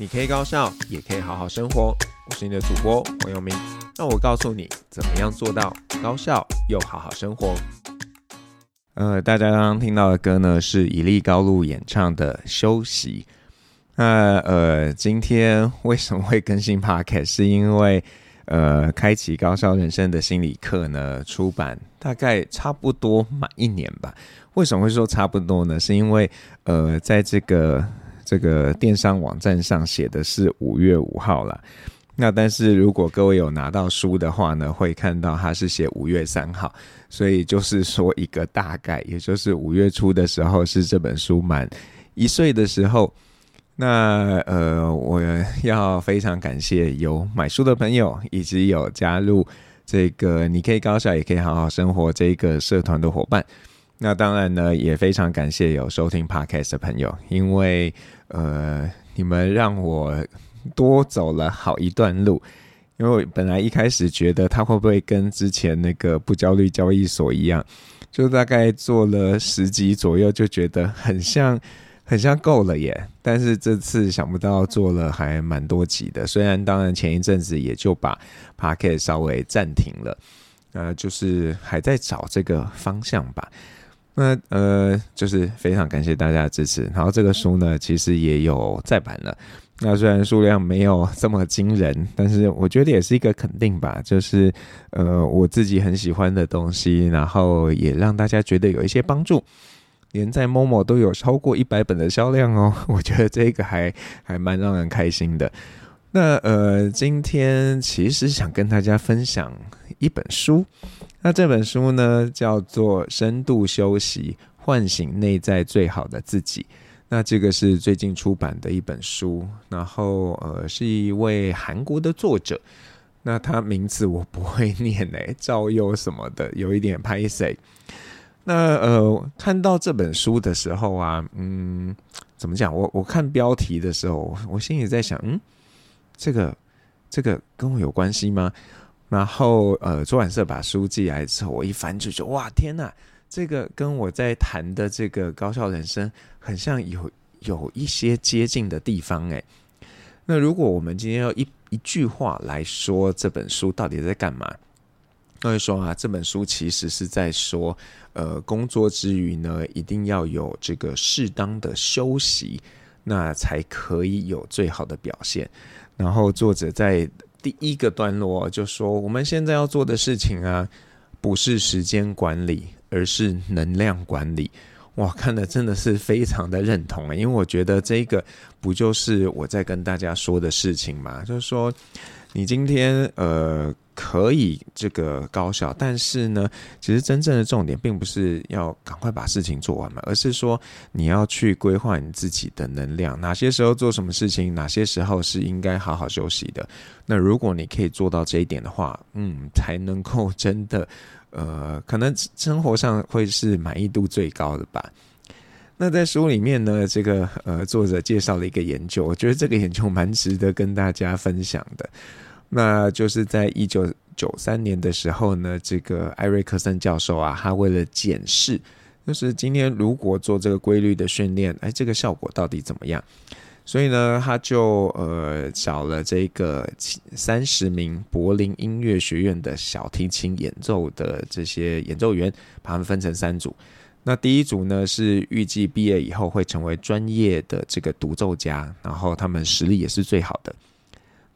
你可以高效，也可以好好生活。我是你的主播黄友明，让我告诉你怎么样做到高效又好好生活。呃，大家刚刚听到的歌呢，是以利高露演唱的《休息》。那呃，今天为什么会更新 Podcast？是因为呃，开启高效人生的心理课呢，出版大概差不多满一年吧。为什么会说差不多呢？是因为呃，在这个这个电商网站上写的是五月五号啦，那但是如果各位有拿到书的话呢，会看到它是写五月三号，所以就是说一个大概，也就是五月初的时候是这本书满一岁的时候。那呃，我要非常感谢有买书的朋友，以及有加入这个你可以高效也可以好好生活这个社团的伙伴。那当然呢，也非常感谢有收听 Podcast 的朋友，因为呃，你们让我多走了好一段路。因为本来一开始觉得他会不会跟之前那个不焦虑交易所一样，就大概做了十集左右，就觉得很像很像够了耶。但是这次想不到做了还蛮多集的，虽然当然前一阵子也就把 Podcast 稍微暂停了，呃，就是还在找这个方向吧。那呃，就是非常感谢大家的支持。然后这个书呢，其实也有再版了。那虽然数量没有这么惊人，但是我觉得也是一个肯定吧。就是呃，我自己很喜欢的东西，然后也让大家觉得有一些帮助。连在 Momo 都有超过一百本的销量哦，我觉得这个还还蛮让人开心的。那呃，今天其实想跟大家分享一本书。那这本书呢，叫做《深度休息，唤醒内在最好的自己》。那这个是最近出版的一本书，然后呃，是一位韩国的作者。那他名字我不会念诶，赵佑什么的，有一点歹势。那呃，看到这本书的时候啊，嗯，怎么讲？我我看标题的时候，我心里在想，嗯，这个这个跟我有关系吗？然后，呃，出版社把书寄来之后，我一翻就觉，哇，天哪，这个跟我在谈的这个高效人生很像有，有一些接近的地方诶。那如果我们今天要一一句话来说这本书到底在干嘛？那就说啊，这本书其实是在说，呃，工作之余呢，一定要有这个适当的休息，那才可以有最好的表现。然后作者在。第一个段落就说，我们现在要做的事情啊，不是时间管理，而是能量管理。哇，看的真的是非常的认同啊，因为我觉得这个不就是我在跟大家说的事情嘛，就是说。你今天呃可以这个高效，但是呢，其实真正的重点并不是要赶快把事情做完嘛，而是说你要去规划你自己的能量，哪些时候做什么事情，哪些时候是应该好好休息的。那如果你可以做到这一点的话，嗯，才能够真的呃，可能生活上会是满意度最高的吧。那在书里面呢，这个呃作者介绍了一个研究，我觉得这个研究蛮值得跟大家分享的。那就是在一九九三年的时候呢，这个艾瑞克森教授啊，他为了检视，就是今天如果做这个规律的训练，哎，这个效果到底怎么样？所以呢，他就呃找了这个三十名柏林音乐学院的小提琴演奏的这些演奏员，把他们分成三组。那第一组呢，是预计毕业以后会成为专业的这个独奏家，然后他们实力也是最好的。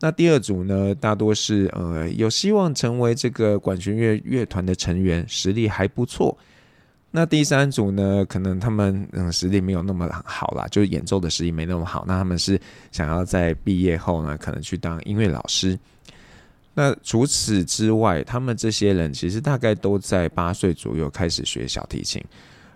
那第二组呢，大多是呃有希望成为这个管弦乐乐团的成员，实力还不错。那第三组呢，可能他们嗯实力没有那么好啦，就是演奏的实力没那么好。那他们是想要在毕业后呢，可能去当音乐老师。那除此之外，他们这些人其实大概都在八岁左右开始学小提琴。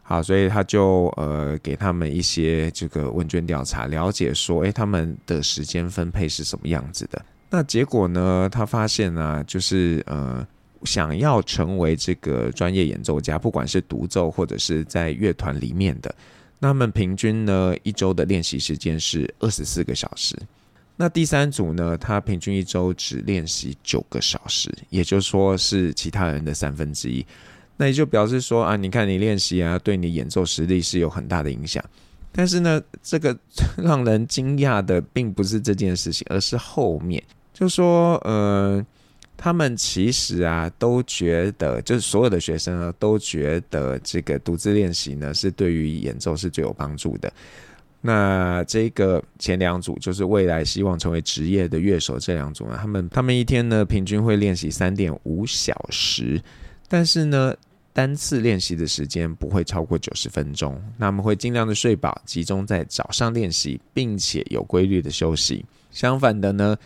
好，所以他就呃给他们一些这个问卷调查，了解说，诶，他们的时间分配是什么样子的？那结果呢，他发现呢，就是呃想要成为这个专业演奏家，不管是独奏或者是在乐团里面的，那么平均呢一周的练习时间是二十四个小时。那第三组呢，他平均一周只练习九个小时，也就是说是其他人的三分之一。那也就表示说啊，你看你练习啊，对你演奏实力是有很大的影响。但是呢，这个 让人惊讶的并不是这件事情，而是后面就说，呃，他们其实啊都觉得，就是所有的学生呢都觉得这个独自练习呢是对于演奏是最有帮助的。那这个前两组就是未来希望成为职业的乐手这两组呢，他们他们一天呢平均会练习三点五小时，但是呢。单次练习的时间不会超过九十分钟，那我们会尽量的睡饱，集中在早上练习，并且有规律的休息。相反的呢，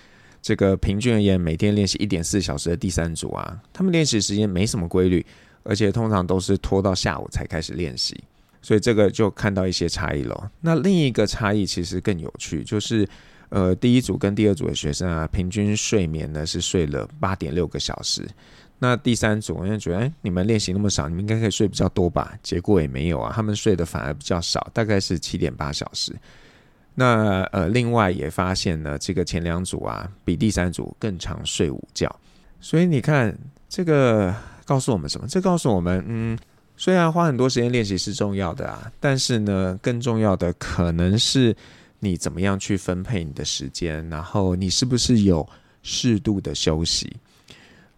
这个平均而言，每天练习一点四小时的第三组啊，他们练习时间没什么规律，而且通常都是拖到下午才开始练习，所以这个就看到一些差异了。那另一个差异其实更有趣，就是呃，第一组跟第二组的学生啊，平均睡眠呢是睡了八点六个小时。那第三组，我就觉得，哎，你们练习那么少，你们应该可以睡比较多吧？结果也没有啊，他们睡得反而比较少，大概是七点八小时。那呃，另外也发现呢，这个前两组啊，比第三组更常睡午觉。所以你看，这个告诉我们什么？这告诉我们，嗯，虽然花很多时间练习是重要的啊，但是呢，更重要的可能是你怎么样去分配你的时间，然后你是不是有适度的休息。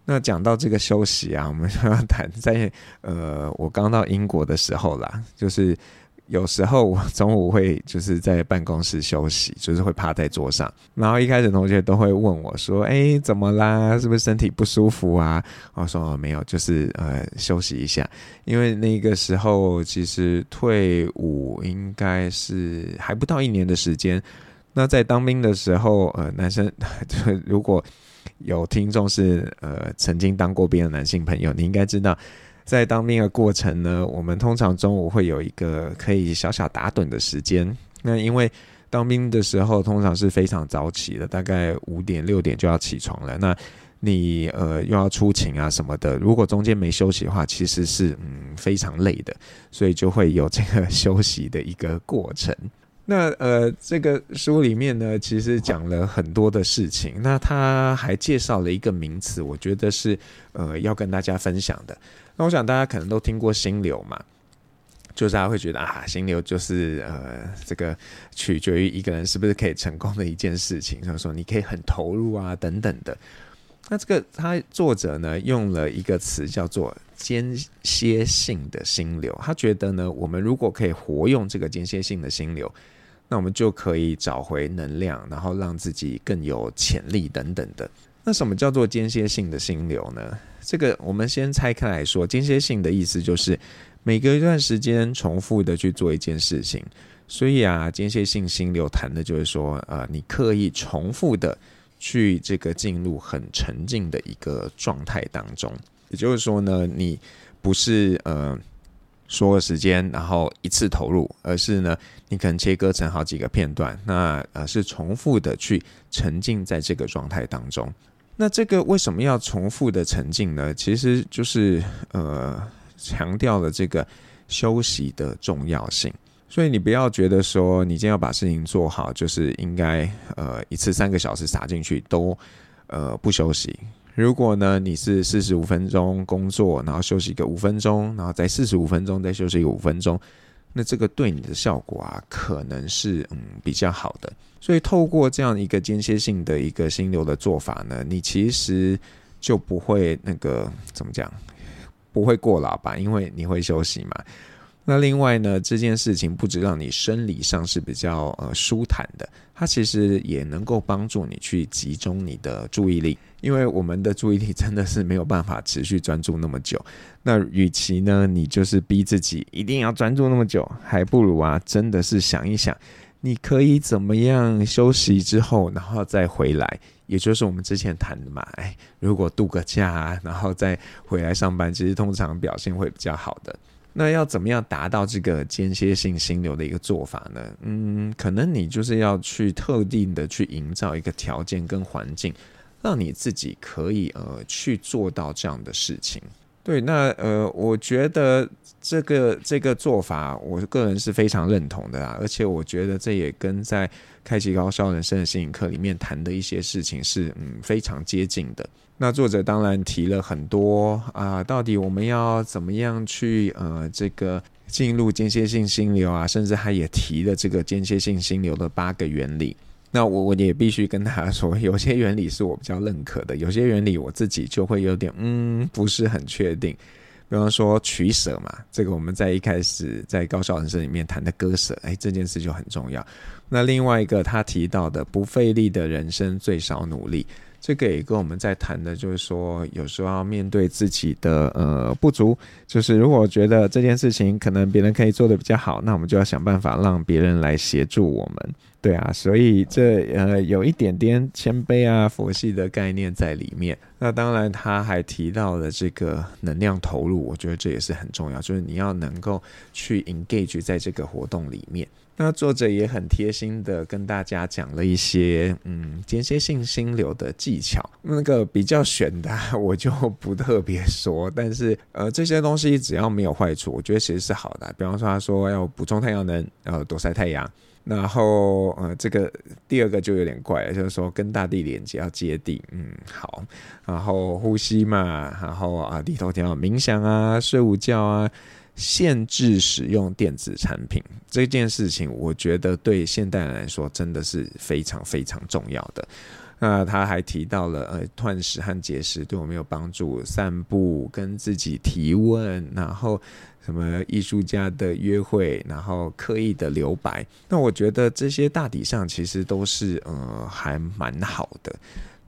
那讲到这个休息啊，我们就要谈在呃，我刚到英国的时候啦，就是有时候我中午会就是在办公室休息，就是会趴在桌上，然后一开始同学都会问我说：“哎，怎么啦？是不是身体不舒服啊？”我说：“哦，没有，就是呃休息一下。”因为那个时候其实退伍应该是还不到一年的时间。那在当兵的时候，呃，男生 如果有听众是呃曾经当过兵的男性朋友，你应该知道，在当兵的过程呢，我们通常中午会有一个可以小小打盹的时间。那因为当兵的时候通常是非常早起的，大概五点六点就要起床了。那你呃又要出勤啊什么的，如果中间没休息的话，其实是嗯非常累的，所以就会有这个休息的一个过程。那呃，这个书里面呢，其实讲了很多的事情。那他还介绍了一个名词，我觉得是呃要跟大家分享的。那我想大家可能都听过心流嘛，就是大家会觉得啊，心流就是呃这个取决于一个人是不是可以成功的一件事情，就是说你可以很投入啊等等的。那这个他作者呢用了一个词叫做间歇性的心流，他觉得呢，我们如果可以活用这个间歇性的心流。那我们就可以找回能量，然后让自己更有潜力等等的。那什么叫做间歇性的心流呢？这个我们先拆开来说。间歇性的意思就是每隔一段时间重复的去做一件事情。所以啊，间歇性心流谈的就是说，呃，你刻意重复的去这个进入很沉静的一个状态当中。也就是说呢，你不是呃。说个时间，然后一次投入，而是呢，你可能切割成好几个片段，那呃是重复的去沉浸在这个状态当中。那这个为什么要重复的沉浸呢？其实就是呃强调了这个休息的重要性。所以你不要觉得说你今天要把事情做好，就是应该呃一次三个小时撒进去都呃不休息。如果呢，你是四十五分钟工作，然后休息个五分钟，然后再四十五分钟再休息个五分钟，那这个对你的效果啊，可能是嗯比较好的。所以透过这样一个间歇性的一个心流的做法呢，你其实就不会那个怎么讲，不会过劳吧？因为你会休息嘛。那另外呢，这件事情不只让你生理上是比较呃舒坦的，它其实也能够帮助你去集中你的注意力，因为我们的注意力真的是没有办法持续专注那么久。那与其呢，你就是逼自己一定要专注那么久，还不如啊，真的是想一想，你可以怎么样休息之后，然后再回来，也就是我们之前谈的嘛。哎，如果度个假啊，然后再回来上班，其实通常表现会比较好的。那要怎么样达到这个间歇性心流的一个做法呢？嗯，可能你就是要去特定的去营造一个条件跟环境，让你自己可以呃去做到这样的事情。对，那呃，我觉得这个这个做法，我个人是非常认同的啊，而且我觉得这也跟在开启高效人生的心灵课里面谈的一些事情是嗯非常接近的。那作者当然提了很多啊，到底我们要怎么样去呃这个进入间歇性心流啊，甚至他也提了这个间歇性心流的八个原理。那我我也必须跟他说，有些原理是我比较认可的，有些原理我自己就会有点嗯不是很确定。比方说取舍嘛，这个我们在一开始在高效人生里面谈的割舍，哎，这件事就很重要。那另外一个他提到的不费力的人生最少努力，这个也跟我们在谈的，就是说有时候要面对自己的呃不足，就是如果觉得这件事情可能别人可以做得比较好，那我们就要想办法让别人来协助我们。对啊，所以这呃有一点点谦卑啊、佛系的概念在里面。那当然，他还提到了这个能量投入，我觉得这也是很重要，就是你要能够去 engage 在这个活动里面。那作者也很贴心的跟大家讲了一些嗯间歇性心流的技巧，那个比较玄的 我就不特别说，但是呃这些东西只要没有坏处，我觉得其实是好的。比方说他说要补充太阳能，要躲晒太阳。然后，呃，这个第二个就有点怪了，就是说跟大地连接要接地，嗯，好，然后呼吸嘛，然后啊，低头听冥想啊，睡午觉啊，限制使用电子产品这件事情，我觉得对现代人来说真的是非常非常重要的。那他还提到了，呃，断食和节食对我们有帮助，散步跟自己提问，然后。什么艺术家的约会，然后刻意的留白，那我觉得这些大体上其实都是呃还蛮好的，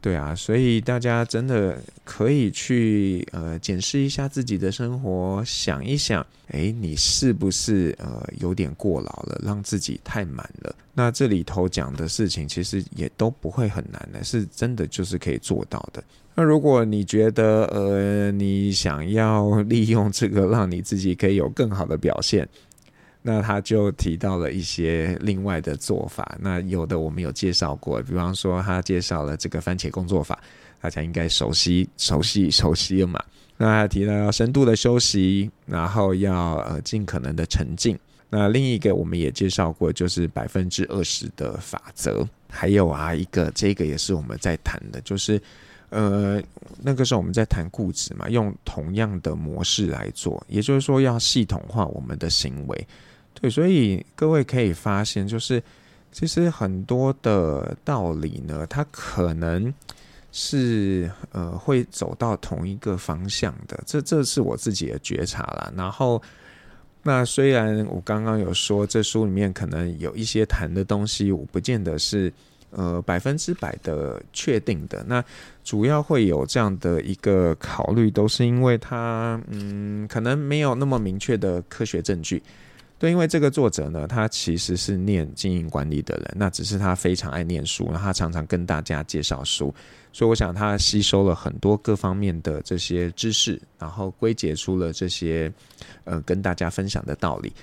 对啊，所以大家真的可以去呃检视一下自己的生活，想一想，诶，你是不是呃有点过劳了，让自己太满了？那这里头讲的事情其实也都不会很难的，是真的就是可以做到的。那如果你觉得，呃，你想要 利用这个让你自己可以有更好的表现，那他就提到了一些另外的做法。那有的我们有介绍过，比方说他介绍了这个番茄工作法，大家应该熟悉、熟悉、熟悉了嘛。那他提到要深度的休息，然后要呃尽可能的沉静。那另一个我们也介绍过，就是百分之二十的法则。还有啊，一个这个也是我们在谈的，就是。呃，那个时候我们在谈固执嘛，用同样的模式来做，也就是说要系统化我们的行为。对，所以各位可以发现，就是其实很多的道理呢，它可能是呃会走到同一个方向的。这这是我自己的觉察啦。然后，那虽然我刚刚有说，这书里面可能有一些谈的东西，我不见得是。呃，百分之百的确定的，那主要会有这样的一个考虑，都是因为它，嗯，可能没有那么明确的科学证据。对，因为这个作者呢，他其实是念经营管理的人，那只是他非常爱念书，然后他常常跟大家介绍书，所以我想他吸收了很多各方面的这些知识，然后归结出了这些，呃，跟大家分享的道理。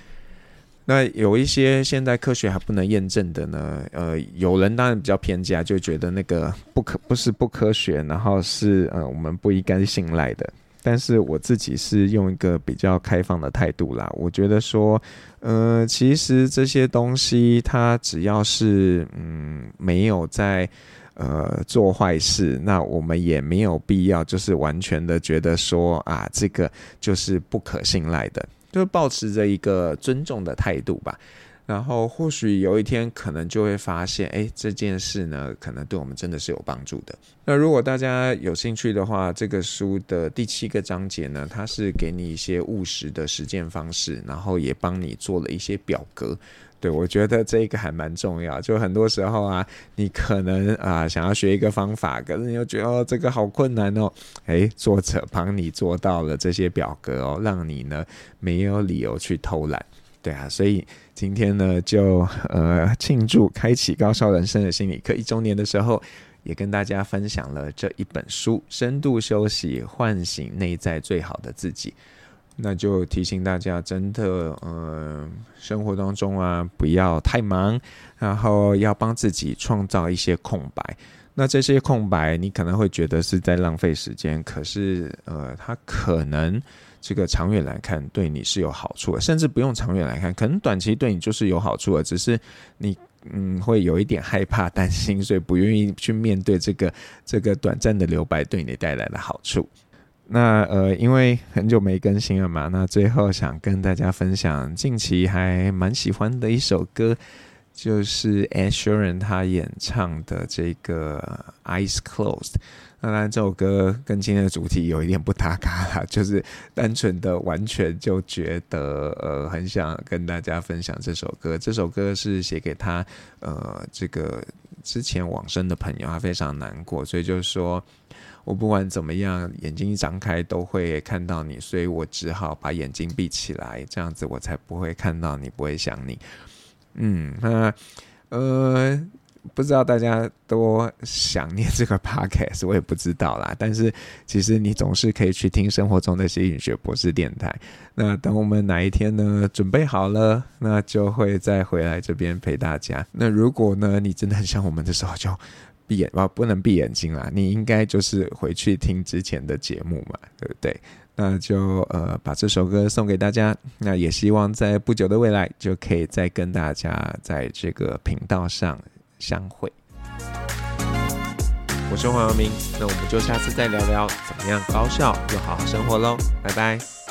那有一些现在科学还不能验证的呢，呃，有人当然比较偏激啊，就觉得那个不可不是不科学，然后是呃我们不应该信赖的。但是我自己是用一个比较开放的态度啦，我觉得说，呃，其实这些东西它只要是嗯没有在呃做坏事，那我们也没有必要就是完全的觉得说啊这个就是不可信赖的。就抱持着一个尊重的态度吧，然后或许有一天可能就会发现，哎，这件事呢，可能对我们真的是有帮助的。那如果大家有兴趣的话，这个书的第七个章节呢，它是给你一些务实的实践方式，然后也帮你做了一些表格。对，我觉得这个还蛮重要。就很多时候啊，你可能啊想要学一个方法，可是你又觉得哦这个好困难哦。诶，作者帮你做到了这些表格哦，让你呢没有理由去偷懒。对啊，所以今天呢就呃庆祝开启高烧人生的心理课一周年的时候，也跟大家分享了这一本书《深度休息，唤醒内在最好的自己》。那就提醒大家，真的，呃，生活当中啊，不要太忙，然后要帮自己创造一些空白。那这些空白，你可能会觉得是在浪费时间，可是，呃，它可能这个长远来看对你是有好处的，甚至不用长远来看，可能短期对你就是有好处的，只是你，嗯，会有一点害怕、担心，所以不愿意去面对这个这个短暂的留白对你带来的好处。那呃，因为很久没更新了嘛，那最后想跟大家分享近期还蛮喜欢的一首歌，就是 sheran 他演唱的这个 Eyes Closed。当然，这首歌跟今天的主题有一点不搭嘎啦，就是单纯的完全就觉得呃，很想跟大家分享这首歌。这首歌是写给他呃这个之前往生的朋友，他非常难过，所以就是说。我不管怎么样，眼睛一张开都会看到你，所以我只好把眼睛闭起来，这样子我才不会看到你，不会想你。嗯，那呃，不知道大家多想念这个 podcast，我也不知道啦。但是其实你总是可以去听生活中的心理学博士电台。那等我们哪一天呢，准备好了，那就会再回来这边陪大家。那如果呢，你真的很想我们的时候，就。闭眼啊，不能闭眼睛啦！你应该就是回去听之前的节目嘛，对不对？那就呃把这首歌送给大家。那也希望在不久的未来就可以再跟大家在这个频道上相会。我是黄耀明，那我们就下次再聊聊怎么样高效又好好生活喽，拜拜。